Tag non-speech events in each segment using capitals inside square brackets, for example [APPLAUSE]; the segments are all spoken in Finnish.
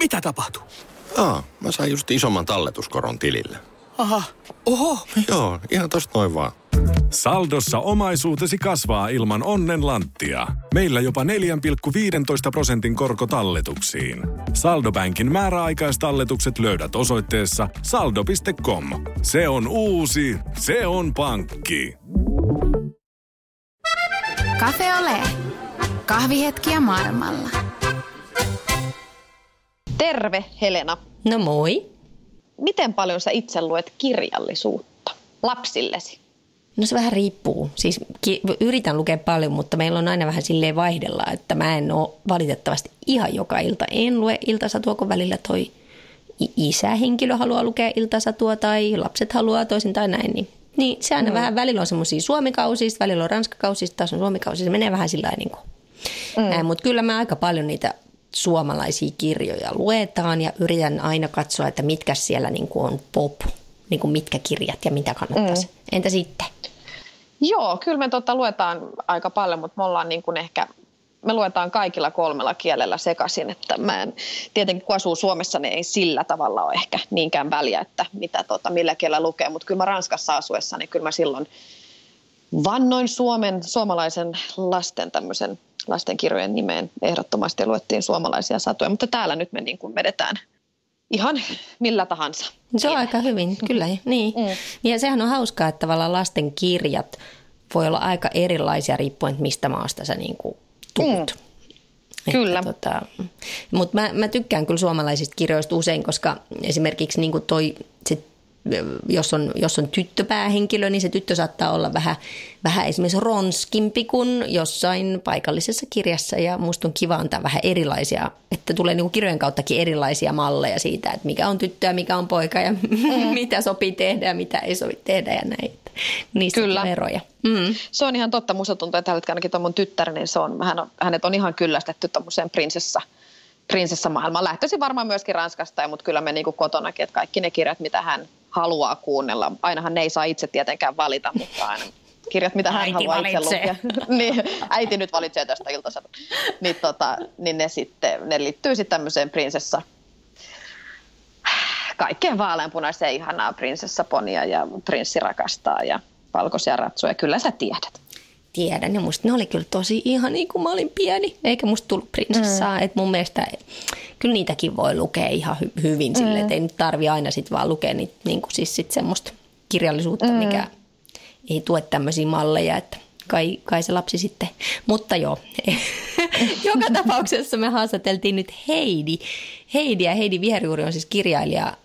Mitä tapahtuu? Aa, mä sain just isomman talletuskoron tilille. Aha, oho. Joo, ihan tosta noin vaan. Saldossa omaisuutesi kasvaa ilman onnenlanttia. Meillä jopa 4,15 prosentin korko talletuksiin. Saldobänkin määräaikaistalletukset löydät osoitteessa saldo.com. Se on uusi, se on pankki. Cafe Ole. Kahvihetkiä maailmalla. Terve Helena. No moi. Miten paljon sä itse luet kirjallisuutta lapsillesi? No se vähän riippuu. Siis ki- yritän lukea paljon, mutta meillä on aina vähän silleen vaihdella, että mä en ole valitettavasti ihan joka ilta. En lue iltasatua, kun välillä toi isähenkilö haluaa lukea iltasatua tai lapset haluaa toisin tai näin. Niin, niin se aina mm. vähän välillä on semmoisia suomikausia, välillä on ranskakausia, taas on suomikausia. Se menee vähän sillä niin kuin mm. näin. Mutta kyllä mä aika paljon niitä suomalaisia kirjoja luetaan ja yritän aina katsoa, että mitkä siellä niin kuin on pop, niin kuin mitkä kirjat ja mitä kannattaisi. Mm. Entä sitten? Joo, kyllä me tota luetaan aika paljon, mutta me ollaan niin kuin ehkä me luetaan kaikilla kolmella kielellä sekaisin, että mä en, tietenkin kun asuu Suomessa, niin ei sillä tavalla ole ehkä niinkään väliä, että mitä tota, millä kielellä lukee, mutta kyllä mä Ranskassa asuessa, niin kyllä mä silloin vannoin Suomen, suomalaisen lasten tämmöisen lastenkirjojen nimeen ehdottomasti luettiin suomalaisia satuja, mutta täällä nyt me niin kuin vedetään ihan millä tahansa. Se on aika hyvin, kyllä. Niin. Mm. Ja sehän on hauskaa, että tavallaan lasten kirjat voi olla aika erilaisia riippuen, että mistä maasta sä niin kuin tuut. Mm. Kyllä. Tota, mutta mä, mä tykkään kyllä suomalaisista kirjoista usein, koska esimerkiksi niin kuin toi, sit jos on, jos on tyttöpäähenkilö, niin se tyttö saattaa olla vähän, vähän esimerkiksi ronskimpi kuin jossain paikallisessa kirjassa. Ja musta on kiva antaa vähän erilaisia, että tulee niin kuin kirjojen kauttakin erilaisia malleja siitä, että mikä on tyttö ja mikä on poika ja [LAUGHS] mm. mitä sopii tehdä ja mitä ei sovi tehdä ja näin. Niistä Kyllä. on eroja. Mm. Se on ihan totta. Musta tuntuu, että tällä ainakin tuon mun tyttär, niin se on, hän on, hänet on ihan kyllästetty tuommoiseen prinsessa prinsessamaailmaan. Lähtöisin varmaan myöskin Ranskasta, mutta kyllä me niin kuin kotonakin, että kaikki ne kirjat, mitä hän haluaa kuunnella. Ainahan ne ei saa itse tietenkään valita, mutta aina kirjat, mitä hän äiti haluaa valitsee. itse lukea. [LAUGHS] niin, äiti nyt valitsee tästä iltaisen. Niin, tota, niin ne, sitten, ne liittyy sitten tämmöiseen prinsessa kaikkeen vaaleanpunaiseen ihanaa prinsessaponia ja prinssi rakastaa ja valkoisia ratsuja. Kyllä sä tiedät. Tiedän ja musta ne oli kyllä tosi ihan niin kuin mä olin pieni, eikä musta tullut prinsessaa. Mm. Että mun mielestä kyllä niitäkin voi lukea ihan hy- hyvin mm. silleen, että ei nyt tarvi aina sit vaan lukea niitä, niin kuin siis sit semmoista kirjallisuutta, mm. mikä ei tue tämmöisiä malleja, että kai, kai se lapsi sitten. Mutta joo, [LAUGHS] joka [LAUGHS] tapauksessa me haastateltiin nyt Heidi. Heidi ja Heidi Viherjuuri on siis kirjailija,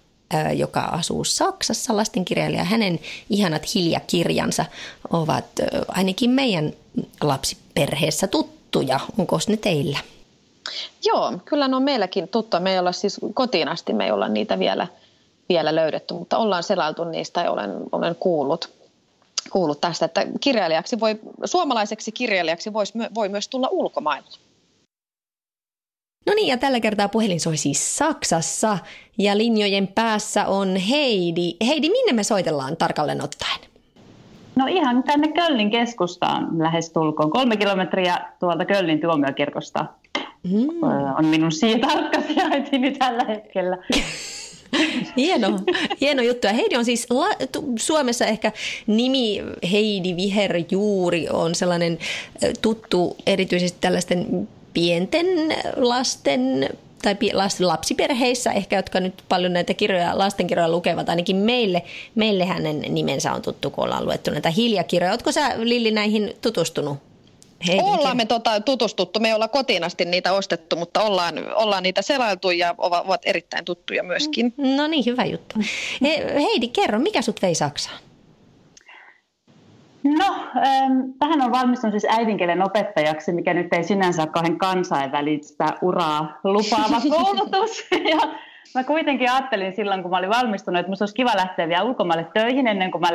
joka asuu Saksassa, lastenkirjailija. Hänen ihanat hiljakirjansa ovat ainakin meidän lapsiperheessä tuttuja. Onko ne teillä? Joo, kyllä ne on meilläkin tuttua. Me ei olla siis kotiin asti, me ei olla niitä vielä, vielä löydetty, mutta ollaan selailtu niistä ja olen, olen kuullut, kuullut tästä, että kirjailijaksi voi, suomalaiseksi kirjailijaksi vois, voi myös tulla ulkomailla. No niin, ja tällä kertaa puhelin soi siis Saksassa ja linjojen päässä on Heidi. Heidi, minne me soitellaan tarkalleen ottaen? No ihan tänne Köllin keskustaan lähes tulkoon. Kolme kilometriä tuolta Köllin tuomiokirkosta mm. on minun tarkka sijaintini tällä hetkellä. [LAUGHS] Hieno, hieno juttu. Ja Heidi on siis la, Suomessa ehkä nimi Heidi Viherjuuri on sellainen tuttu erityisesti tällaisten pienten lasten tai lapsiperheissä ehkä, jotka nyt paljon näitä kirjoja, lastenkirjoja lukevat, ainakin meille, meille hänen nimensä on tuttu, kun ollaan luettu näitä hiljakirjoja. Oletko sä Lilli näihin tutustunut? Heidinkin. Ollaan me tota, tutustuttu, me ei olla kotiin asti niitä ostettu, mutta ollaan, ollaan niitä selailtu ja ovat erittäin tuttuja myöskin. No niin, hyvä juttu. He, Heidi, kerro, mikä sut vei Saksaan? No, ähm, tähän on valmistunut siis äidinkielen opettajaksi, mikä nyt ei sinänsä ole kauhean kansainvälistä uraa lupaava [LAUGHS] koulutus. [LAUGHS] Ja mä kuitenkin ajattelin silloin, kun mä olin valmistunut, että musta olisi kiva lähteä vielä ulkomaille töihin ennen kuin mä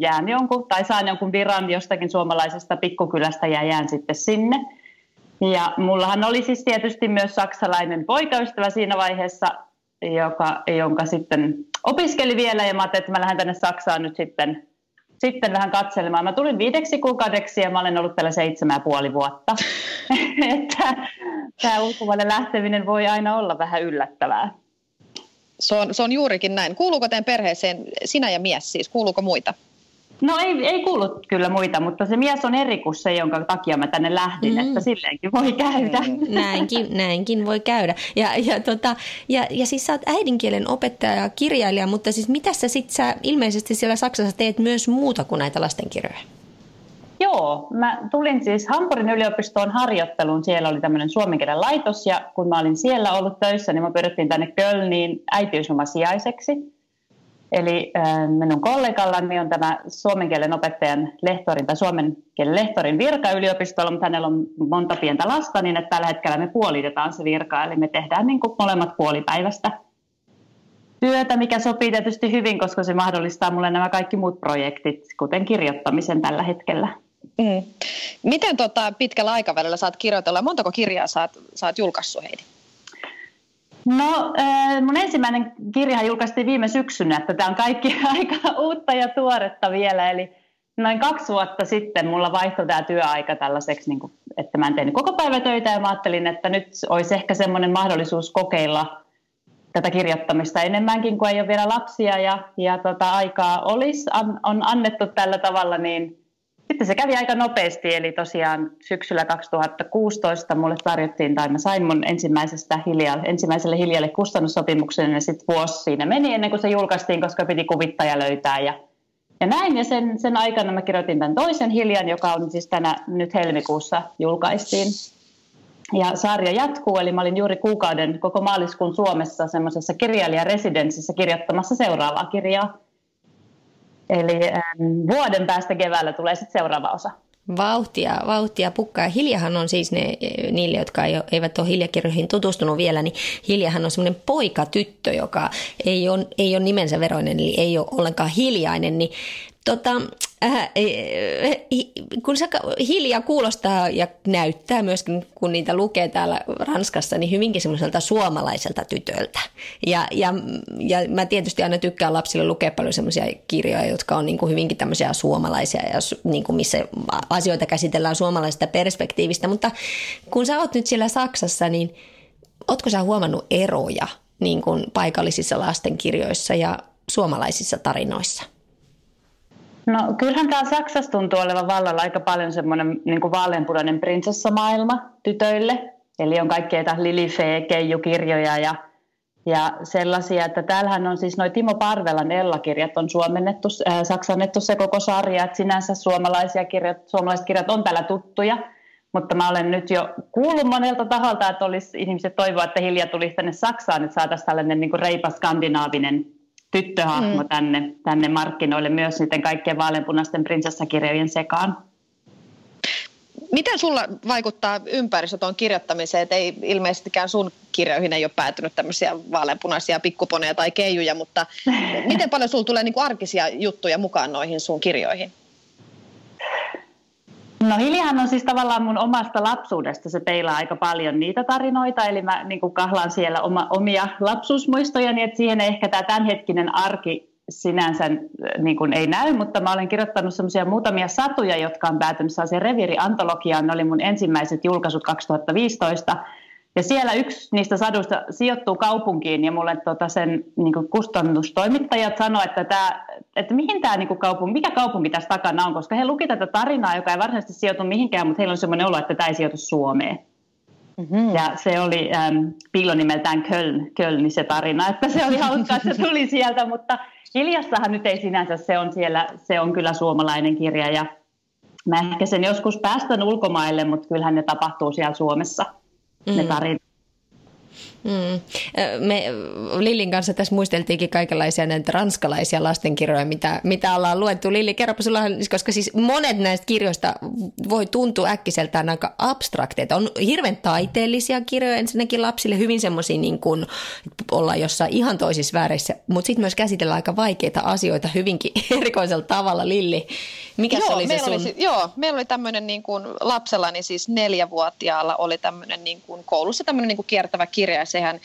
jään jonkun, tai saan jonkun viran jostakin suomalaisesta pikkukylästä ja jään sitten sinne. Ja mullahan oli siis tietysti myös saksalainen poikaystävä siinä vaiheessa, joka, jonka sitten opiskeli vielä, ja mä ajattelin, että mä lähden tänne Saksaan nyt sitten sitten vähän katselemaan. Mä tulin viideksi kuukaudeksi ja mä olen ollut täällä seitsemän ja puoli vuotta. [LAUGHS] että tämä ulkomaille lähteminen voi aina olla vähän yllättävää. Se on, se on juurikin näin. Kuuluuko teidän perheeseen sinä ja mies siis? Kuuluuko muita? No ei, ei kuulu kyllä muita, mutta se mies on eri kuin se, jonka takia mä tänne lähdin, mm. että silleenkin voi käydä. Näinkin, näinkin voi käydä. Ja, ja, tota, ja, ja siis sä oot äidinkielen opettaja ja kirjailija, mutta siis mitä sä sit sä ilmeisesti siellä Saksassa teet myös muuta kuin näitä lastenkirjoja? Joo, mä tulin siis Hampurin yliopistoon harjoitteluun. Siellä oli tämmöinen suomenkielen laitos ja kun mä olin siellä ollut töissä, niin mä pyydettiin tänne Kölniin äitiyslomasiaiseksi. Eli minun kollegallani on tämä suomen kielen opettajan lehtorin tai suomen kielen lehtorin virka yliopistolla, mutta hänellä on monta pientä lasta, niin että tällä hetkellä me puolitetaan se virka, eli me tehdään niin kuin molemmat puolipäivästä työtä, mikä sopii tietysti hyvin, koska se mahdollistaa mulle nämä kaikki muut projektit, kuten kirjoittamisen tällä hetkellä. Mm. Miten tota pitkällä aikavälillä saat kirjoitella? Montako kirjaa saat, saat julkaissut Heidi? No mun ensimmäinen kirja julkaistiin viime syksynä, että tämä on kaikki [LAUGHS] aika uutta ja tuoretta vielä. Eli noin kaksi vuotta sitten mulla vaihtui tämä työaika tällaiseksi, niin kuin, että mä en tehnyt koko päivä töitä ja mä ajattelin, että nyt olisi ehkä semmoinen mahdollisuus kokeilla tätä kirjoittamista enemmänkin, kun ei ole vielä lapsia ja, ja tota, aikaa olisi, on annettu tällä tavalla, niin sitten se kävi aika nopeasti, eli tosiaan syksyllä 2016 mulle tarjottiin, tai mä sain mun ensimmäisestä hilja, ensimmäiselle hiljalle kustannussopimuksen, ja sitten vuosi siinä meni ennen kuin se julkaistiin, koska piti kuvittaja löytää, ja, ja näin, ja sen, sen aikana mä kirjoitin tämän toisen hiljan, joka on siis tänä nyt helmikuussa julkaistiin. Ja sarja jatkuu, eli mä olin juuri kuukauden koko maaliskuun Suomessa semmoisessa kirjailijaresidenssissä kirjoittamassa seuraavaa kirjaa. Eli vuoden päästä keväällä tulee sitten seuraava osa. Vauhtia, vauhtia pukkaa. Hiljahan on siis ne, niille, jotka eivät ole hiljakirjoihin tutustunut vielä, niin Hiljahan on semmoinen poikatyttö, joka ei ole, ei ole nimensä veroinen, eli ei ole ollenkaan hiljainen. Niin tota, äh, kun se hiljaa kuulostaa ja näyttää myöskin, kun niitä lukee täällä Ranskassa, niin hyvinkin semmoiselta suomalaiselta tytöltä. Ja, ja, ja mä tietysti aina tykkään lapsille lukea paljon semmoisia kirjoja, jotka on niin kuin hyvinkin tämmöisiä suomalaisia ja niin kuin missä asioita käsitellään suomalaisesta perspektiivistä. Mutta kun sä oot nyt siellä Saksassa, niin ootko sä huomannut eroja niin kuin paikallisissa lastenkirjoissa ja suomalaisissa tarinoissa? No kyllähän täällä Saksassa tuntuu olevan vallalla aika paljon semmoinen niin vaaleanpunainen prinsessamaailma tytöille. Eli on kaikkea Lilifee, Keiju-kirjoja ja, ja sellaisia, että täällähän on siis noin Timo Parvelan Ella-kirjat on suomennettu, äh, saksannettu se koko sarja, että sinänsä suomalaisia kirjat, suomalaiset kirjat on täällä tuttuja, mutta mä olen nyt jo kuullut monelta taholta, että olisi ihmiset toivoa, että Hilja tulisi tänne Saksaan, että saataisiin tällainen niin reipas skandinaavinen tyttöhahmo mm. tänne, tänne markkinoille myös niiden kaikkien vaaleanpunaisten prinsessakirjojen sekaan. Miten sulla vaikuttaa ympäristö tuon kirjoittamiseen, että ei ilmeisestikään sun kirjoihin ei ole päätynyt tämmöisiä vaaleanpunaisia pikkuponeja tai keijuja, mutta [LAUGHS] miten paljon sulla tulee niin kuin arkisia juttuja mukaan noihin sun kirjoihin? No Hiljahan on siis tavallaan mun omasta lapsuudesta, se peilaa aika paljon niitä tarinoita, eli mä niin kuin kahlaan siellä oma, omia lapsuusmuistoja, niin että siihen ehkä tämä tämänhetkinen arki sinänsä äh, niin kuin ei näy, mutta mä olen kirjoittanut semmoisia muutamia satuja, jotka on päätynyt sellaiseen Reviri-antologiaan, ne oli mun ensimmäiset julkaisut 2015, ja siellä yksi niistä saduista sijoittuu kaupunkiin ja mulle tota sen niin kustannustoimittajat sanoivat, että, tämä, että mihin tämä niin kaupunki, mikä kaupunki tässä takana on, koska he luki tätä tarinaa, joka ei varsinaisesti sijoitu mihinkään, mutta heillä on sellainen olo, että tämä ei sijoitu Suomeen. Mm-hmm. Ja se oli ähm, piilonimeltään Köln, Köln se tarina, että se oli hauska, että se tuli sieltä, mutta Hiljassahan nyt ei sinänsä, se on siellä, se on kyllä suomalainen kirja ja mä ehkä sen joskus päästän ulkomaille, mutta kyllähän ne tapahtuu siellä Suomessa mm. ne tarinat. Mm. Me Lillin kanssa tässä muisteltiinkin kaikenlaisia näitä ranskalaisia lastenkirjoja, mitä, mitä ollaan luettu. Lilli, kerropa sulla, koska siis monet näistä kirjoista voi tuntua äkkiseltään aika abstrakteita. On hirveän taiteellisia kirjoja ensinnäkin lapsille, hyvin semmoisia niin kuin olla jossain ihan toisissa vääreissä, mutta sitten myös käsitellä aika vaikeita asioita hyvinkin [LAUGHS] erikoisella tavalla. Lilli, mikä joo, oli se sun? Oli, joo, meillä oli tämmöinen niin kuin lapsellani siis neljävuotiaalla oli tämmöinen niin kuin koulussa tämmöinen niin kuin kiertävä kirja ja sehän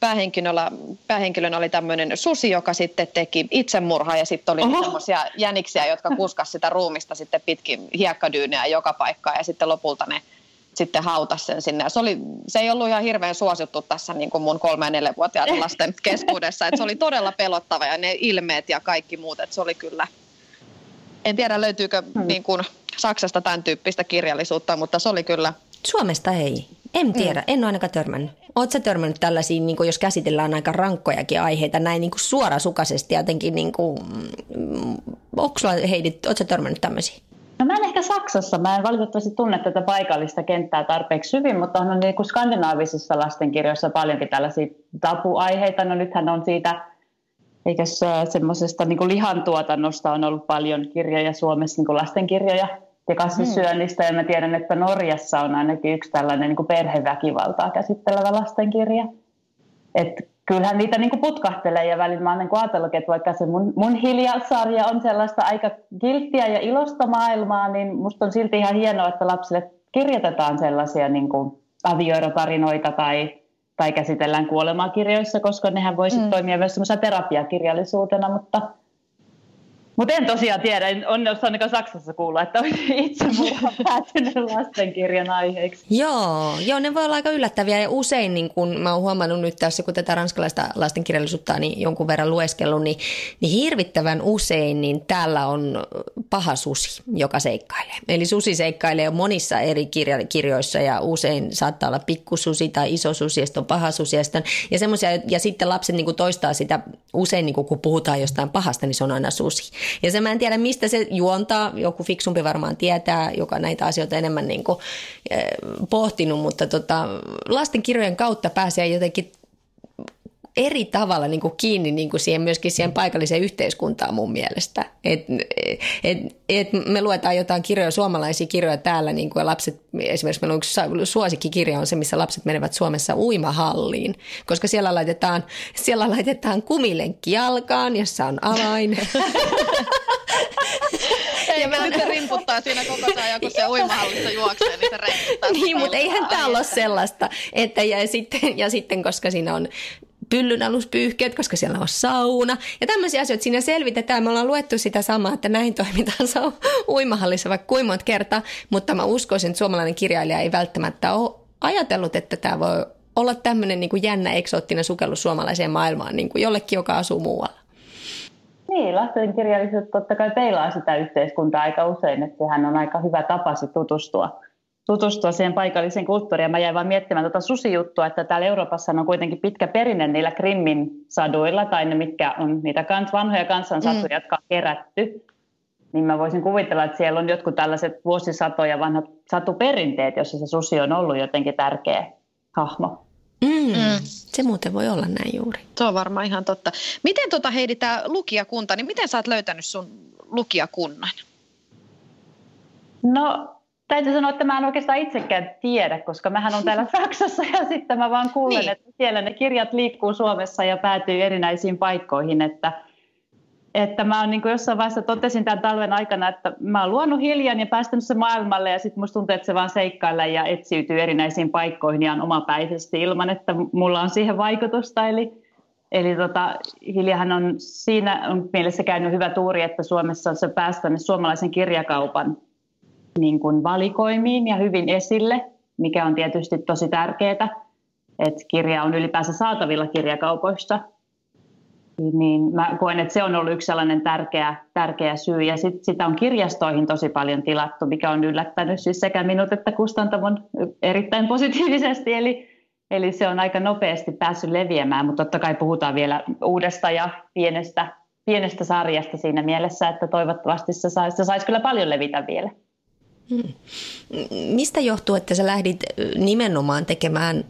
päähenkilönä, päähenkilönä oli tämmöinen susi, joka sitten teki itsemurhaa ja sitten oli semmoisia jäniksiä, jotka [LAUGHS] kuskas sitä ruumista sitten pitkin hiekkadyynejä joka paikkaan ja sitten lopulta ne sitten hautas sen sinne. Ja se, oli, se ei ollut ihan hirveän suosittu tässä niin kuin mun kolme- ja neljävuotiaiden [LAUGHS] lasten keskuudessa. että se oli todella pelottava ja ne ilmeet ja kaikki muut. että se oli kyllä, en tiedä löytyykö hmm. niin kuin Saksasta tämän tyyppistä kirjallisuutta, mutta se oli kyllä. Suomesta ei. En tiedä, mm. en ole ainakaan törmännyt. Oletko törmännyt tällaisiin, niin jos käsitellään aika rankkojakin aiheita, näin niin suorasukaisesti jotenkin, niin kuin, mm, onko Heidi, oletko törmännyt tämmöisiin? No mä en ehkä Saksassa, mä en valitettavasti tunne tätä paikallista kenttää tarpeeksi hyvin, mutta on niin kuin skandinaavisissa lastenkirjoissa paljonkin tällaisia tapuaiheita. No nythän on siitä, eikä semmoisesta niin lihantuotannosta on ollut paljon kirjoja Suomessa, niin kuin lastenkirjoja ja kasvissyönnistä. Ja mä tiedän, että Norjassa on ainakin yksi tällainen niin kuin perheväkivaltaa käsittelevä lastenkirja. Et kyllähän niitä niin kuin putkahtelee ja välillä mä oon niin ajatellut, että vaikka se mun, mun hiljasarja on sellaista aika kilttiä ja ilosta maailmaa, niin musta on silti ihan hienoa, että lapsille kirjoitetaan sellaisia niin kuin avioerotarinoita tai, tai käsitellään kuolemakirjoissa, koska nehän voisi mm. toimia myös semmoisena terapiakirjallisuutena, mutta – mutta en tosiaan tiedä, en ole ainakaan Saksassa kuulla, että [LAUGHS] itse mulla päätynyt lastenkirjan aiheeksi. Joo, joo, ne voi olla aika yllättäviä ja usein, niin kun mä oon huomannut nyt tässä, kun tätä ranskalaista lastenkirjallisuutta niin jonkun verran lueskellut, niin, niin hirvittävän usein niin täällä on paha susi, joka seikkailee. Eli susi seikkailee monissa eri kirja, kirjoissa ja usein saattaa olla pikkususi tai iso susi, ja on paha susi ja, sitten, ja, ja sitten lapset niin toistaa sitä usein, niin kun puhutaan jostain pahasta, niin se on aina susi. Ja se mä en tiedä, mistä se juontaa, joku fiksumpi varmaan tietää, joka näitä asioita enemmän niin kuin, eh, pohtinut, mutta tota, lastenkirjojen kautta pääsee jotenkin eri tavalla niin kuin kiinni niin kuin siihen, myöskin siihen paikalliseen yhteiskuntaan mun mielestä. Et, et, et me luetaan jotain kirjoja, suomalaisia kirjoja täällä, niin kuin lapset, esimerkiksi meillä on yksi suosikkikirja on se, missä lapset menevät Suomessa uimahalliin, koska siellä laitetaan, siellä laitetaan kumilenkki jalkaan, jossa on avain. ja mä nyt se rimputtaa siinä koko ajan, kun se uimahallissa juoksee, niin se rimputtaa. Niin, mutta eihän tää ole sellaista. Että, ja, sitten, ja sitten, koska siinä on pyllyn aluspyyhkeet, koska siellä on sauna. Ja tämmöisiä asioita siinä selvitetään. Me ollaan luettu sitä samaa, että näin toimitaan saa uimahallissa vaikka kuinka monta kertaa, mutta mä uskoisin, että suomalainen kirjailija ei välttämättä ole ajatellut, että tämä voi olla tämmöinen niin kuin jännä eksoottinen sukellus suomalaiseen maailmaan niin kuin jollekin, joka asuu muualla. Niin, lastenkirjallisuus totta kai peilaa sitä yhteiskuntaa aika usein, että sehän on aika hyvä tapa tutustua tutustua siihen paikalliseen kulttuuriin. Mä jäin vaan miettimään tuota susijuttua, että täällä Euroopassa on kuitenkin pitkä perinne niillä Krimmin saduilla, tai ne mitkä on niitä kans, vanhoja kansansatuja, mm. jotka on kerätty. Niin mä voisin kuvitella, että siellä on jotkut tällaiset vuosisatoja vanhat satuperinteet, jossa se susi on ollut jotenkin tärkeä hahmo. Mm. Mm. Se muuten voi olla näin juuri. Se on varmaan ihan totta. Miten tota Heidi, tämä lukijakunta, niin miten sä oot löytänyt sun lukijakunnan? No täytyy sanoa, että mä en oikeastaan itsekään tiedä, koska mähän on täällä [LAUGHS] Saksassa ja sitten mä vaan kuulen, niin. että siellä ne kirjat liikkuu Suomessa ja päätyy erinäisiin paikkoihin, että, että mä oon niin kuin jossain vaiheessa totesin tämän talven aikana, että mä oon luonut hiljan ja päästänyt se maailmalle ja sitten musta tuntuu, että se vaan seikkailla ja etsiytyy erinäisiin paikkoihin ihan omapäisesti ilman, että mulla on siihen vaikutusta. Eli, eli tota, Hiljahan on siinä on mielessä käynyt hyvä tuuri, että Suomessa on se päästänyt suomalaisen kirjakaupan niin kuin valikoimiin ja hyvin esille, mikä on tietysti tosi tärkeää, että kirja on ylipäänsä saatavilla kirjakaupoissa. Niin mä koen, että se on ollut yksi sellainen tärkeä, tärkeä syy. Ja sit, sitä on kirjastoihin tosi paljon tilattu, mikä on yllättänyt siis sekä minut että kustantamon erittäin positiivisesti. Eli, eli se on aika nopeasti päässyt leviämään, mutta totta kai puhutaan vielä uudesta ja pienestä, pienestä sarjasta siinä mielessä, että toivottavasti se saisi kyllä paljon levitä vielä. Mistä johtuu, että sä lähdit nimenomaan tekemään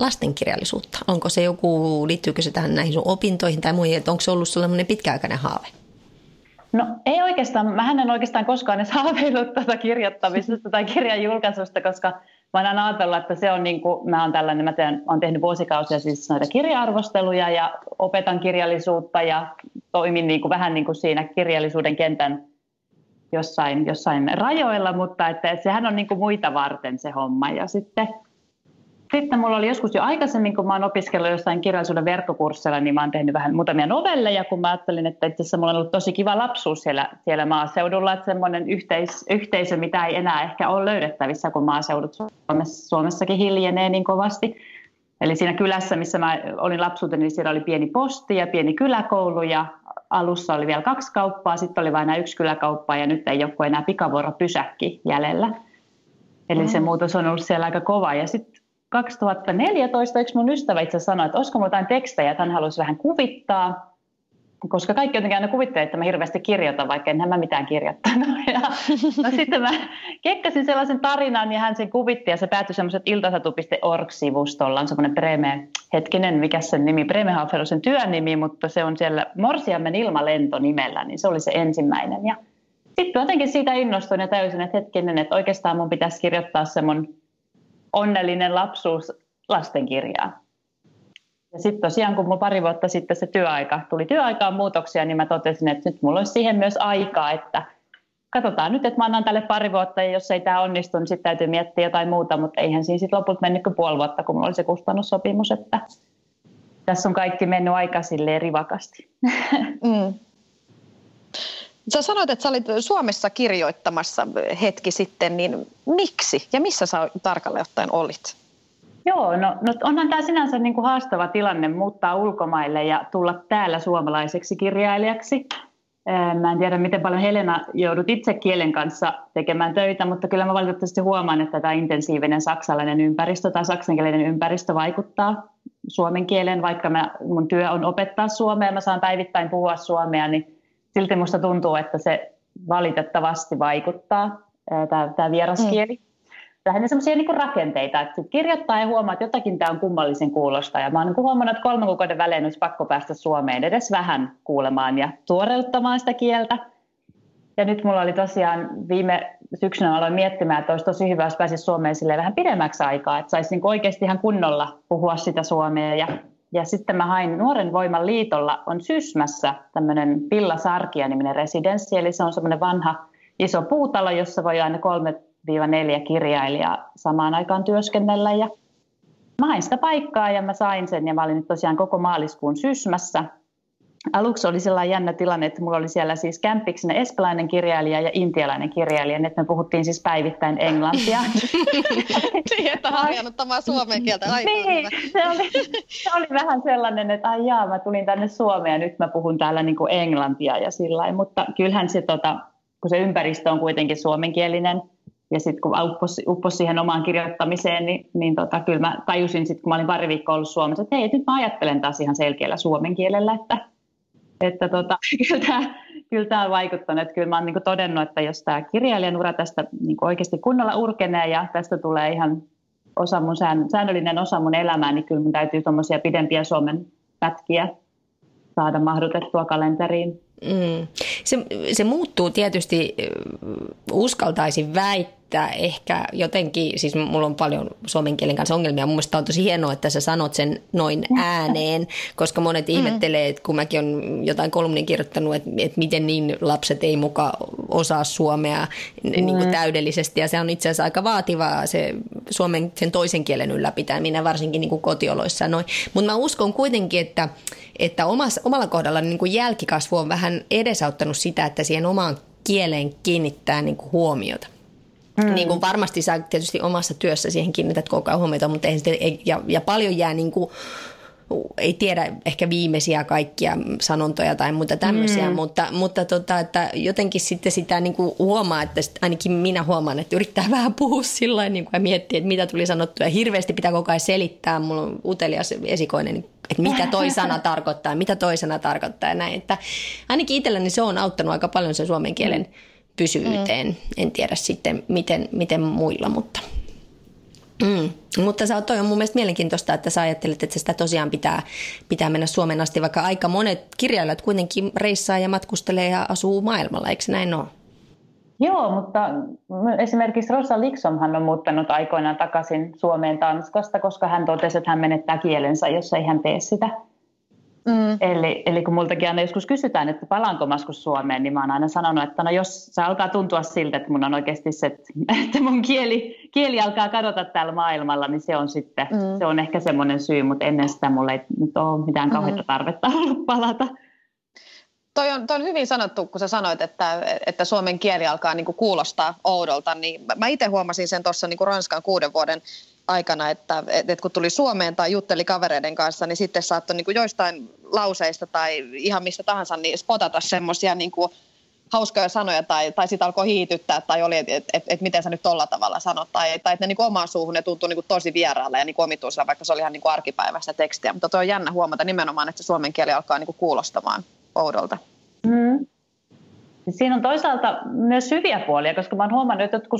lastenkirjallisuutta? Onko se joku, liittyykö se tähän näihin sun opintoihin tai muihin, että onko se ollut sellainen pitkäaikainen haave? No ei oikeastaan, mä en oikeastaan koskaan edes [LAUGHS] haaveillut tätä kirjoittamisesta tai kirjan julkaisusta, koska mä oon ajatellut, että se on niin kuin, mä oon tällainen, mä teen, oon tehnyt vuosikausia siis noita kirja-arvosteluja ja opetan kirjallisuutta ja toimin niin kuin, vähän niin kuin siinä kirjallisuuden kentän jossain, jossain rajoilla, mutta että, sehän on niin kuin muita varten se homma. Ja sitten sitten mulla oli joskus jo aikaisemmin, kun mä oon opiskellut jossain kirjallisuuden verkkokursseilla, niin mä oon tehnyt vähän muutamia novelleja, kun mä ajattelin, että itse asiassa mulla on ollut tosi kiva lapsuus siellä, siellä maaseudulla, että semmoinen yhteis, yhteisö, mitä ei enää ehkä ole löydettävissä, kun maaseudut Suomessa, Suomessakin hiljenee niin kovasti. Eli siinä kylässä, missä mä olin lapsuuteni, niin siellä oli pieni posti ja pieni kyläkoulu ja alussa oli vielä kaksi kauppaa, sitten oli vain enää yksi kyläkauppa ja nyt ei ole enää pikavuoro pysäkki jäljellä. Eli se mm. muutos on ollut siellä aika kova. Ja sitten 2014 yksi mun ystävä itse sanoi, että olisiko mulla jotain tekstejä, että hän haluaisi vähän kuvittaa, koska kaikki jotenkin aina kuvittelee, että mä hirveästi kirjoitan, vaikka en mä mitään kirjoittanut. [LAUGHS] Ja, no sitten mä kekkasin sellaisen tarinan ja hän sen kuvitti ja se päätyi semmoiset iltasatu.org-sivustolla. On semmoinen Breme, hetkinen, mikä sen nimi, Bremehafer on sen työnimi, mutta se on siellä Morsiammen ilmalento nimellä, niin se oli se ensimmäinen. Ja sitten jotenkin siitä innostuin ja täysin, että hetkinen, että oikeastaan mun pitäisi kirjoittaa semmoinen onnellinen lapsuus lastenkirjaa. Ja sitten tosiaan, kun mulla pari vuotta sitten se työaika, tuli työaikaan muutoksia, niin mä totesin, että nyt mulla olisi siihen myös aikaa, että katsotaan nyt, että mä annan tälle pari vuotta, ja jos ei tämä onnistu, niin sitten täytyy miettiä jotain muuta, mutta eihän siinä sitten lopulta mennyt kuin puoli vuotta, kun mulla oli se kustannussopimus, että tässä on kaikki mennyt aika silleen rivakasti. [LAUGHS] Mm. Sä sanoit, että sä olit Suomessa kirjoittamassa hetki sitten, niin miksi ja missä sä tarkalleen ottaen olit? Joo, no, no onhan tämä sinänsä niin kuin haastava tilanne muuttaa ulkomaille ja tulla täällä suomalaiseksi kirjailijaksi. Mä en tiedä, miten paljon Helena joudut itse kielen kanssa tekemään töitä, mutta kyllä mä valitettavasti huomaan, että tämä intensiivinen saksalainen ympäristö tai saksankielinen ympäristö vaikuttaa suomen kieleen, vaikka mä, mun työ on opettaa suomea, mä saan päivittäin puhua suomea, niin silti musta tuntuu, että se valitettavasti vaikuttaa, tämä vieraskieli. Mm. Lähinnä semmoisia niin rakenteita, että sit kirjoittaa ja huomaa, että jotakin tämä on kummallisen kuulosta. Ja mä oon niin huomannut, että kolmen kuukauden välein olisi pakko päästä Suomeen edes vähän kuulemaan ja tuoreuttamaan sitä kieltä. Ja nyt mulla oli tosiaan viime syksynä aloin miettimään, että olisi tosi hyvä, jos pääsisi Suomeen vähän pidemmäksi aikaa, että saisi niin oikeasti ihan kunnolla puhua sitä suomea ja ja sitten mä hain Nuoren voiman liitolla on Sysmässä tämmöinen Pilla Sarkia-niminen residenssi, eli se on semmoinen vanha iso puutalo, jossa voi aina kolme neljä kirjailijaa samaan aikaan työskennellä. Ja mä hain sitä paikkaa ja mä sain sen ja mä olin nyt tosiaan koko maaliskuun Sysmässä aluksi oli sellainen jännä tilanne, että mulla oli siellä siis kämppiksenä espanjalainen kirjailija ja intialainen kirjailija, että me puhuttiin siis päivittäin englantia. [LAUGHS] niin, että harjannuttamaan suomen kieltä. Aivan niin, se oli, se oli vähän sellainen, että ai jaa, mä tulin tänne Suomeen ja nyt mä puhun täällä niin kuin englantia ja sillä mutta kyllähän se, tota, kun se ympäristö on kuitenkin suomenkielinen, ja sitten kun upposi, upposi siihen omaan kirjoittamiseen, niin, niin tota, kyllä mä tajusin sitten, kun mä olin pari viikkoa ollut Suomessa, että hei, nyt mä ajattelen taas ihan selkeällä suomen kielellä, että että tota, [LAUGHS] kyllä, tämä, kyllä tämä on vaikuttanut. Että kyllä mä olen niin todennut, että jos tämä kirjailijan ura tästä niin oikeasti kunnolla urkenee ja tästä tulee ihan osa mun sään, säännöllinen osa mun elämää, niin kyllä mun täytyy tuommoisia pidempiä Suomen pätkiä saada mahdutettua kalenteriin. Mm. Se, se muuttuu tietysti, uskaltaisin väittää, että ehkä jotenkin, siis mulla on paljon suomen kielen kanssa ongelmia, mun mielestä on tosi hienoa, että sä sanot sen noin ääneen, koska monet mm. ihmettelee, että kun mäkin on jotain kolumnin kirjoittanut, että, että miten niin lapset ei muka osaa suomea niin kuin mm. täydellisesti, ja se on itse asiassa aika vaativaa se suomen sen toisen kielen ylläpitäminen, varsinkin niin kuin kotioloissa noin. Mutta mä uskon kuitenkin, että, että omassa, omalla kohdalla niin kuin jälkikasvu on vähän edesauttanut sitä, että siihen omaan kieleen kiinnittää niin kuin huomiota. Mm. Niin kuin varmasti sä tietysti omassa työssä siihen kiinnität koko ajan huomiota, mutta ei, ei, ja, ja paljon jää niin kuin, ei tiedä ehkä viimeisiä kaikkia sanontoja tai muuta tämmöisiä, mm. mutta, mutta tota, että jotenkin sitten sitä niin kuin huomaa, että ainakin minä huomaan, että yrittää [LAUGHS] vähän puhua sillä niin kuin ja miettiä, että mitä tuli sanottua. Ja hirveästi pitää koko ajan selittää, mulla on utelias esikoinen, että mitä toi [LAUGHS] sana tarkoittaa, mitä toi sana tarkoittaa ja näin. Että ainakin itselläni se on auttanut aika paljon sen suomen kielen mm pysyvyyteen. Mm. En tiedä sitten, miten, miten muilla, mutta... Mm. Mutta sä, toi on mun mielestä mielenkiintoista, että sä ajattelet, että sitä tosiaan pitää, pitää mennä Suomen asti, vaikka aika monet kirjailijat kuitenkin reissaa ja matkustelee ja asuu maailmalla, eikö näin ole? Joo, mutta esimerkiksi Rosa Liksomhan on muuttanut aikoinaan takaisin Suomeen Tanskasta, koska hän totesi, että hän menettää kielensä, jos ei hän tee sitä. Mm. Eli, eli kun multakin aina joskus kysytään, että palaanko maskus Suomeen, niin mä oon aina sanonut, että no jos se alkaa tuntua siltä, että mun on oikeasti se, [LAUGHS] että mun kieli, kieli alkaa kadota täällä maailmalla, niin se on sitten, mm. se on ehkä semmoinen syy, mutta ennen sitä mulla ei nyt ole mitään kauheita mm. tarvetta [LAUGHS] ollut palata. Toi on, toi on hyvin sanottu, kun sä sanoit, että, että suomen kieli alkaa niin kuulostaa oudolta, niin mä itse huomasin sen tuossa niin Ranskan kuuden vuoden aikana, että, että kun tuli Suomeen tai jutteli kavereiden kanssa, niin sitten saattoi niin joistain lauseista tai ihan mistä tahansa niin spotata semmoisia niin hauskoja sanoja tai, tai sitä alkoi hiityttää tai oli, että et, et, et miten sä nyt tolla tavalla sanot tai, tai että ne niin omaan suuhun ne tuntui niin tosi vieraalle ja niin omituisella, vaikka se oli ihan niin arkipäiväistä tekstiä. Mutta on jännä huomata nimenomaan, että se suomen kieli alkaa niin kuulostamaan oudolta. Mm. Siinä on toisaalta myös hyviä puolia, koska mä oon huomannut, että kun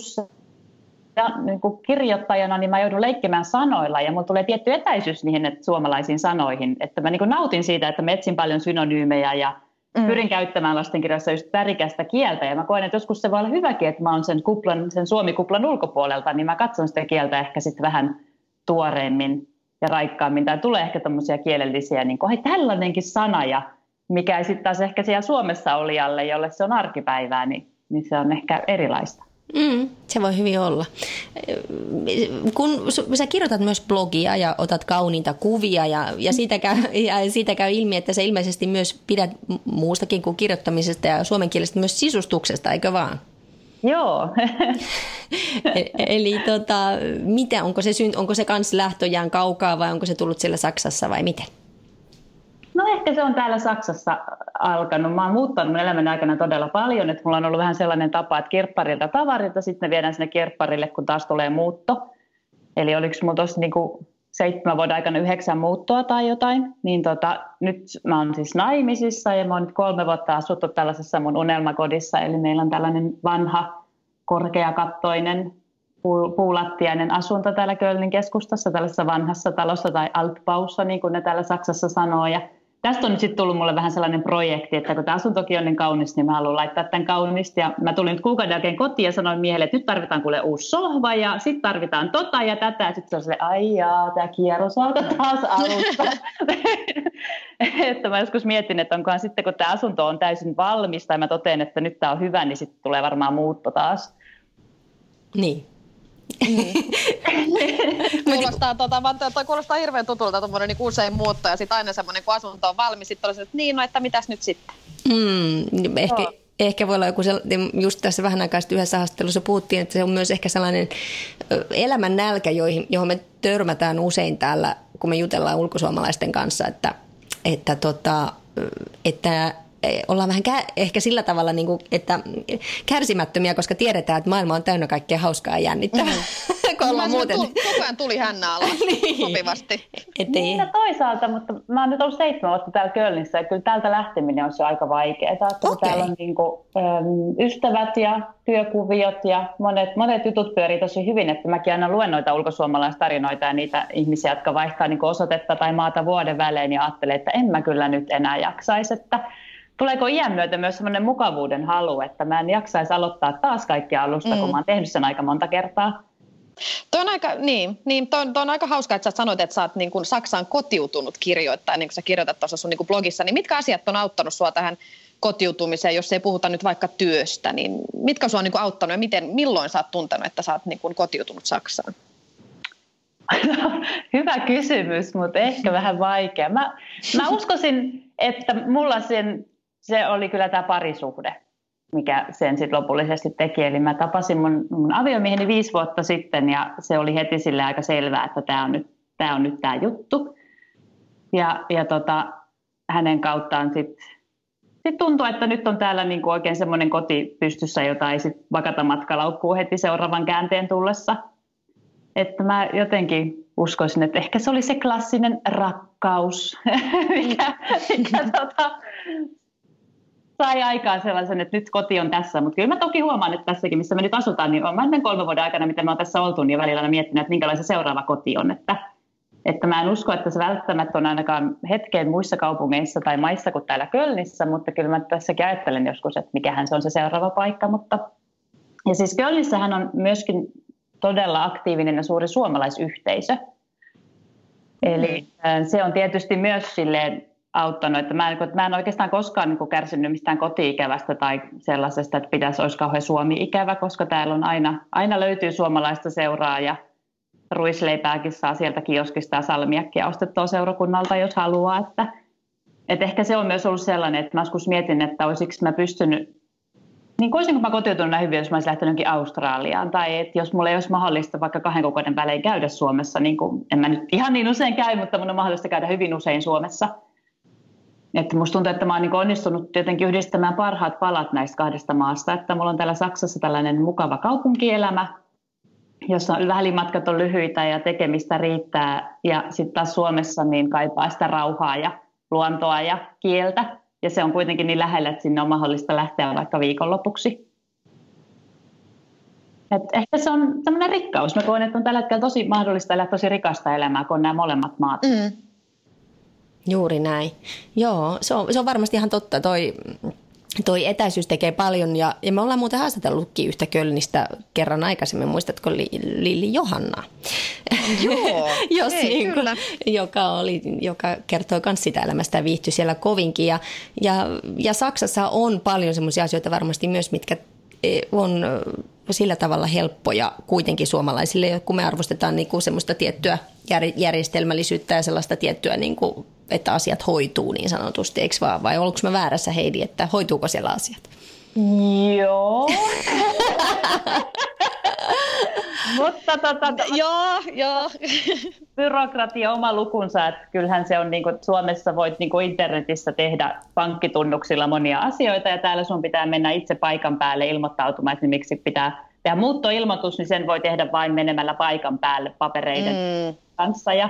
niin kuin kirjoittajana niin mä joudun leikkimään sanoilla ja mulla tulee tietty etäisyys niihin että suomalaisiin sanoihin. Että mä niin kuin nautin siitä, että mä etsin paljon synonyymejä ja mm. pyrin käyttämään lastenkirjassa just värikästä kieltä. Ja mä koen, että joskus se voi olla hyväkin, että mä oon sen, kuplan, sen suomikuplan ulkopuolelta, niin mä katson sitä kieltä ehkä sitten vähän tuoreemmin ja raikkaammin. Tai tulee ehkä tämmöisiä kielellisiä, niin kuin, hei tällainenkin sana ja mikä sitten taas ehkä siellä Suomessa olijalle, jolle se on arkipäivää, niin, niin se on ehkä erilaista. Mm, se voi hyvin olla. Kun sä kirjoitat myös blogia ja otat kauniita kuvia ja, ja, siitä, käy, ja siitä käy ilmi, että sä ilmeisesti myös pidät muustakin kuin kirjoittamisesta ja suomenkielestä myös sisustuksesta, eikö vaan? Joo. [LAUGHS] E-, eli tota, mitä, onko se, onko se kans lähtöjään kaukaa vai onko se tullut siellä Saksassa vai miten? No ehkä se on täällä Saksassa alkanut. Mä oon muuttanut elämän aikana todella paljon, että mulla on ollut vähän sellainen tapa, että kirpparilta tavarilta, sitten me viedään sinne kirpparille, kun taas tulee muutto. Eli oliko mulla tuossa niinku seitsemän vuoden aikana yhdeksän muuttoa tai jotain, niin tota, nyt mä oon siis naimisissa ja mä oon nyt kolme vuotta asuttu tällaisessa mun unelmakodissa, eli meillä on tällainen vanha korkeakattoinen puulattiainen asunto täällä Kölnin keskustassa, tällaisessa vanhassa talossa tai Altbaussa, niin kuin ne täällä Saksassa sanoo. Ja tästä on nyt sitten tullut mulle vähän sellainen projekti, että kun tämä asuntokin on niin kaunis, niin mä haluan laittaa tämän kaunista. Ja mä tulin nyt kuukauden jälkeen kotiin ja sanoin miehelle, että nyt tarvitaan kuule uusi sohva ja sitten tarvitaan tota ja tätä. Ja sitten se on silleen, ai jaa, tämä kierros alkoi taas alusta. [LAUGHS] että mä joskus mietin, että onkohan sitten kun tämä asunto on täysin valmis tai mä totean, että nyt tämä on hyvä, niin sitten tulee varmaan muutto taas. Niin, niin. [LAUGHS] kuulostaa, tota, toi kuulostaa hirveän tutulta tuommoinen niin usein muutto ja sitten aina semmoinen, kun asunto on valmis, sitten olisi, että niin, no että mitäs nyt sitten? Mm, ehkä, no. ehkä voi olla joku, just tässä vähän aikaa sitten yhdessä haastattelussa puhuttiin, että se on myös ehkä sellainen elämän nälkä, joihin, johon me törmätään usein täällä, kun me jutellaan ulkosuomalaisten kanssa, että, että, tota, että ollaan vähän kä- ehkä sillä tavalla, niin kuin, että kärsimättömiä, koska tiedetään, että maailma on täynnä kaikkea hauskaa ja jännittävää. Mm. [LAUGHS] kun ollaan muuten... Tuli, koko ajan tuli hännä alas [LAUGHS] niin. sopivasti. Niin, ja toisaalta, mutta mä oon nyt ollut seitsemän vuotta täällä Kölnissä ja kyllä täältä lähteminen on se aika vaikeaa. Okay. Täällä on niin kuin, äm, ystävät ja työkuviot ja monet, monet jutut pyörii tosi hyvin, että mäkin aina luen noita ulkosuomalaistarinoita ja niitä ihmisiä, jotka vaihtaa niin osoitetta tai maata vuoden välein ja ajattelee, että en mä kyllä nyt enää jaksaisi, että tuleeko iän myötä myös sellainen mukavuuden halu, että mä en jaksaisi aloittaa taas kaikkia alusta, mm. kun mä oon tehnyt sen aika monta kertaa. Tuo on aika, niin, niin toi, toi on aika hauska, että sä sanoit, että sä oot niin kuin Saksaan kotiutunut kirjoittaa, niin kuin sä kirjoitat tuossa sun niin kuin blogissa, niin mitkä asiat on auttanut sua tähän kotiutumiseen, jos ei puhuta nyt vaikka työstä, niin mitkä sua on niin kuin auttanut ja miten, milloin sä oot tuntenut, että sä oot niin kuin kotiutunut Saksaan? [LAUGHS] Hyvä kysymys, mutta ehkä vähän vaikea. Mä, mä uskoisin, että mulla sen se oli kyllä tämä parisuhde, mikä sen sitten lopullisesti teki. Eli mä tapasin mun, mun aviomieheni viisi vuotta sitten ja se oli heti sille aika selvää, että tämä on nyt tämä on nyt tämä juttu. Ja, ja tota, hänen kauttaan sitten sit tuntuu, että nyt on täällä niinku oikein semmoinen koti pystyssä, jota ei sitten vakata matkalaukkuu heti seuraavan käänteen tullessa. Että mä jotenkin uskoisin, että ehkä se oli se klassinen rakkaus, [LAUGHS] mikä, mikä [LAUGHS] tota, sai aikaan sellaisen, että nyt koti on tässä, mutta kyllä mä toki huomaan, että tässäkin, missä me nyt asutaan, niin on mä kolme vuoden aikana, mitä me on tässä oltu, niin välillä miettinyt, että minkälainen se seuraava koti on, että, että mä en usko, että se välttämättä on ainakaan hetkeen muissa kaupungeissa tai maissa kuin täällä Kölnissä, mutta kyllä mä tässäkin ajattelen joskus, että mikähän se on se seuraava paikka, mutta ja siis Kölnissähän on myöskin todella aktiivinen ja suuri suomalaisyhteisö, Eli mm. se on tietysti myös silleen auttanut. Että mä, en, mä en oikeastaan koskaan niin kärsinyt mistään koti-ikävästä tai sellaisesta, että pitäisi olisi kauhean Suomi-ikävä, koska täällä on aina, aina löytyy suomalaista seuraa ja ruisleipääkin saa sieltä kioskista ja salmiakkia ostettua seurakunnalta, jos haluaa. Että, että ehkä se on myös ollut sellainen, että mä joskus mietin, että olisiko mä pystynyt niin kuin mä kotiutunut hyvin, jos mä olisin lähtenyt Australiaan, tai että jos mulla ei olisi mahdollista vaikka kahden kuukauden välein käydä Suomessa, niin kuin, en mä nyt ihan niin usein käy, mutta mun on mahdollista käydä hyvin usein Suomessa. Että musta tuntuu, että mä oon niin onnistunut jotenkin yhdistämään parhaat palat näistä kahdesta maasta, että mulla on täällä Saksassa tällainen mukava kaupunkielämä, jossa välimatkat on lyhyitä ja tekemistä riittää, ja sitten taas Suomessa niin kaipaa sitä rauhaa ja luontoa ja kieltä, ja se on kuitenkin niin lähellä, että sinne on mahdollista lähteä vaikka viikonlopuksi. Et ehkä se on sellainen rikkaus. Mä koen, että on tällä hetkellä tosi mahdollista elää tosi rikasta elämää, kun on nämä molemmat maat. Mm. Juuri näin. Joo, se on, se on varmasti ihan totta. Toi, toi etäisyys tekee paljon ja, ja me ollaan muuten haastatellutkin yhtä Kölnistä kerran aikaisemmin, muistatko Lilli Johanna? Joo, [LAUGHS] Jos Hei, niin kuin, joka, oli, joka kertoi myös sitä elämästä ja viihtyi siellä kovinkin. Ja, ja, ja Saksassa on paljon sellaisia asioita varmasti myös, mitkä e, on sillä tavalla helppoja kuitenkin suomalaisille, kun me arvostetaan niin kuin semmoista tiettyä järjestelmällisyyttä ja sellaista tiettyä, niin kuin, että asiat hoituu niin sanotusti, eikö vaan? Vai olenko mä väärässä Heidi, että hoituuko siellä asiat? Joo. [LAUGHS] Mutta tota, joo, joo. byrokratia oma lukunsa, että kyllähän se on niin kuin, Suomessa voit niin kuin internetissä tehdä pankkitunnuksilla monia asioita ja täällä sun pitää mennä itse paikan päälle ilmoittautumaan, että miksi pitää tehdä muuttoilmoitus, niin sen voi tehdä vain menemällä paikan päälle papereiden mm. kanssa ja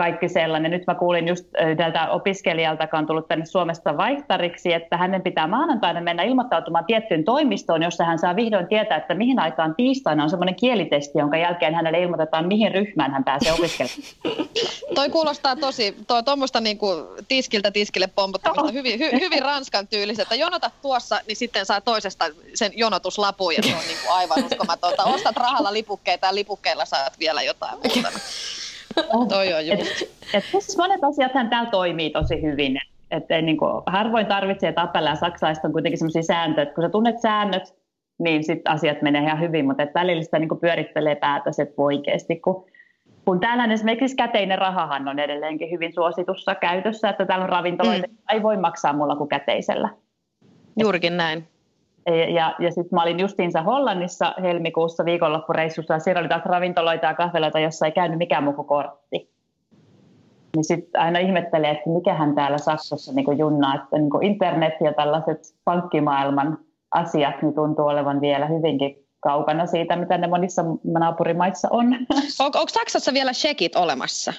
kaikki sellainen. Nyt mä kuulin just yhdeltä opiskelijalta, joka on tullut tänne Suomesta vaihtariksi, että hänen pitää maanantaina mennä ilmoittautumaan tiettyyn toimistoon, jossa hän saa vihdoin tietää, että mihin aikaan tiistaina on semmoinen kielitesti, jonka jälkeen hänelle ilmoitetaan, mihin ryhmään hän pääsee opiskelemaan. [LAUGHS] toi kuulostaa tosi, toi tuommoista niinku tiskiltä tiskille pomputtamista, no. hyvin, hy, hyvin ranskan tyylistä, että jonotat tuossa, niin sitten saa toisesta sen jonotuslapun ja se on niinku aivan uskomatonta. Ostat rahalla lipukkeita ja lipukkeilla saat vielä jotain muuta. [LAUGHS] [LAUGHS] Toi on just. Et, et, siis monet asiathan täällä toimii tosi hyvin. Et, et, niin kuin, harvoin tarvitsee tapella ja saksalaiset on kuitenkin sellaisia sääntöjä, että kun sä tunnet säännöt, niin sitten asiat menee ihan hyvin, mutta et välillä sitä niin kuin pyörittelee päätä se oikeasti, kun kun täällä esimerkiksi käteinen rahahan on edelleenkin hyvin suositussa käytössä, että täällä on ravintoloita, mm. ei voi maksaa mulla kuin käteisellä. Juurikin näin. Ja, ja sitten mä olin justiinsa Hollannissa helmikuussa viikonloppureissussa, ja siellä oli taas ravintoloita ja kahveloita, jossa ei käynyt mikään muu kortti. Niin sitten aina ihmettelee, että mikähän täällä Saksassa niin junnaa, että niin internet ja tällaiset pankkimaailman asiat niin tuntuu olevan vielä hyvinkin kaukana siitä, mitä ne monissa naapurimaissa on. On, onko Saksassa vielä shekit olemassa?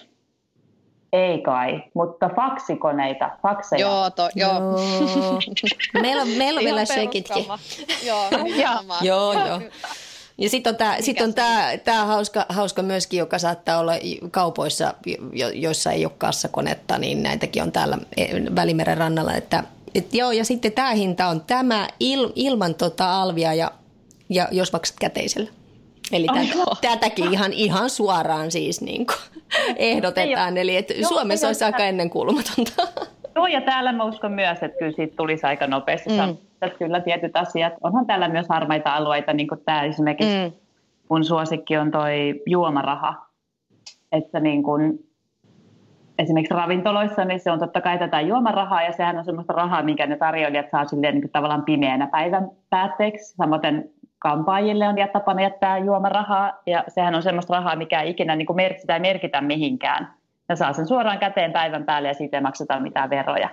Ei kai, mutta faksikoneita, fakseja. Joo, to, joo. joo. meillä on, meillä on vielä sekitkin. joo, joo, joo. Ja sitten on tämä sit on tää, tää hauska, hauska myöskin, joka saattaa olla kaupoissa, joissa ei ole kassakonetta, niin näitäkin on täällä e, Välimeren rannalla. Että, et joo, ja sitten tämä hinta on tämä il, ilman tota alvia ja, ja jos maksat käteisellä. Eli tätä, tätäkin ihan, ihan suoraan siis niin kuin [LAUGHS] ehdotetaan. Eli että Suomessa olisi aika ennenkuulumatonta. [LAUGHS] Joo, ja täällä mä uskon myös, että kyllä siitä tulisi aika nopeasti. Mm. Että kyllä tietyt asiat. Onhan täällä myös harmaita alueita, niin kuin tämä esimerkiksi mm. mun suosikki on toi juomaraha. Että niin kuin, esimerkiksi ravintoloissa, niin se on totta kai tätä juomarahaa, ja sehän on semmoista rahaa, minkä ne tarjoilijat saa silleen niin kuin tavallaan pimeänä päivän päätteeksi. Samoin kampaajille on tapana jättää juomarahaa, ja sehän on semmoista rahaa, mikä ei ikinä niin kuin mer- sitä ei merkitä mihinkään. Ja saa sen suoraan käteen päivän päälle, ja siitä ei makseta mitään veroja.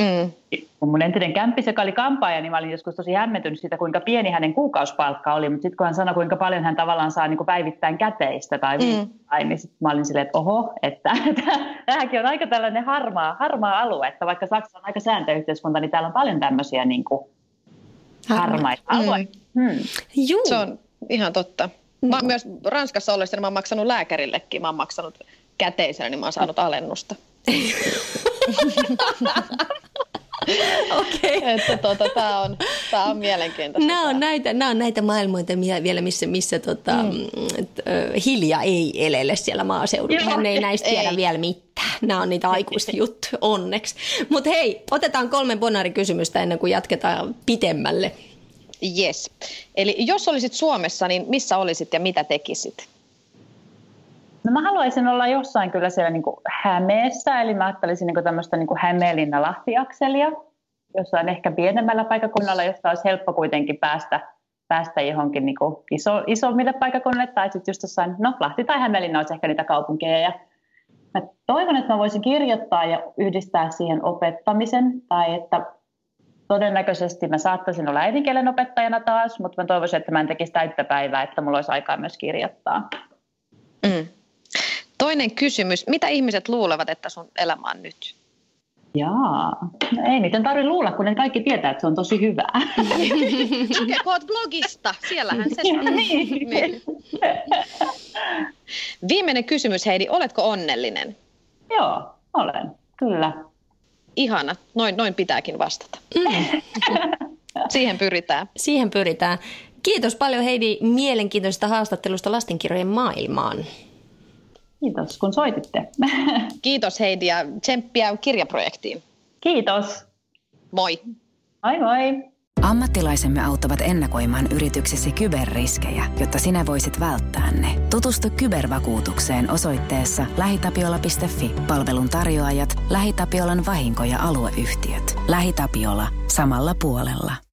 Mm. Kun mun entinen kämppis, joka oli kampaaja, niin mä olin joskus tosi hämmentynyt siitä, kuinka pieni hänen kuukausipalkka oli, mutta sitten kun hän sanoi, kuinka paljon hän tavallaan saa niin kuin päivittäin käteistä tai mm. niin sitten mä olin silleen, että oho, [LAUGHS] että tämäkin on aika tällainen harmaa, harmaa alue, että vaikka Saksa on aika sääntöyhteiskunta, niin täällä on paljon tämmöisiä niin kuin harmaita mm. alueita. Hmm. Juu. Se on ihan totta. Mä mm. myös Ranskassa ollessa niin mä oon maksanut lääkärillekin, mä oon maksanut käteisellä, niin mä oon saanut alennusta. [LAUGHS] Okei. Okay. Että tota, tämä on, tää on mielenkiintoista. Nämä on näitä, nämä on näitä maailmoita vielä, missä, missä tota, mm. hilja ei elele siellä maaseudulla. Hän ei näistä tiedä ei. vielä mitään. nämä on niitä aikuisten juttuja, onneksi. Mutta hei, otetaan kolme bonarikysymystä ennen kuin jatketaan pitemmälle. Yes. Eli jos olisit Suomessa, niin missä olisit ja mitä tekisit? No mä haluaisin olla jossain kyllä siellä niin kuin Hämeessä, eli mä ajattelisin niin tämmöistä niin Hämeenlinna-Lahti-akselia, jossain ehkä pienemmällä paikakunnalla, josta olisi helppo kuitenkin päästä, päästä johonkin niin kuin iso, isommille paikakunnille, tai sitten just jossain, no Lahti tai Hämeenlinna olisi ehkä niitä kaupunkeja, ja mä toivon, että mä voisin kirjoittaa ja yhdistää siihen opettamisen, tai että todennäköisesti mä saattaisin olla äidinkielen opettajana taas, mutta mä toivoisin, että mä en tekisi täyttä päivää, että mulla olisi aikaa myös kirjoittaa. Mm. Toinen kysymys. Mitä ihmiset luulevat, että sun elämä on nyt? Jaa, no ei niiden tarvitse luulla, kun ne kaikki tietää, että se on tosi hyvää. Lukekoot blogista, siellähän se on. niin. niin. Viimeinen kysymys Heidi, oletko onnellinen? Joo, olen, kyllä. Ihana, noin, noin pitääkin vastata. Mm. [LAUGHS] Siihen pyritään. Siihen pyritään. Kiitos paljon Heidi mielenkiintoisesta haastattelusta lastenkirjojen maailmaan. Kiitos, kun soititte. [LAUGHS] Kiitos Heidi ja tsemppiä kirjaprojektiin. Kiitos. Moi. Moi moi. Ammattilaisemme auttavat ennakoimaan yrityksesi kyberriskejä, jotta sinä voisit välttää ne. Tutustu kybervakuutukseen osoitteessa lähitapiola.fi. Palvelun tarjoajat, LähiTapiolan vahinko- ja alueyhtiöt. LähiTapiola. Samalla puolella.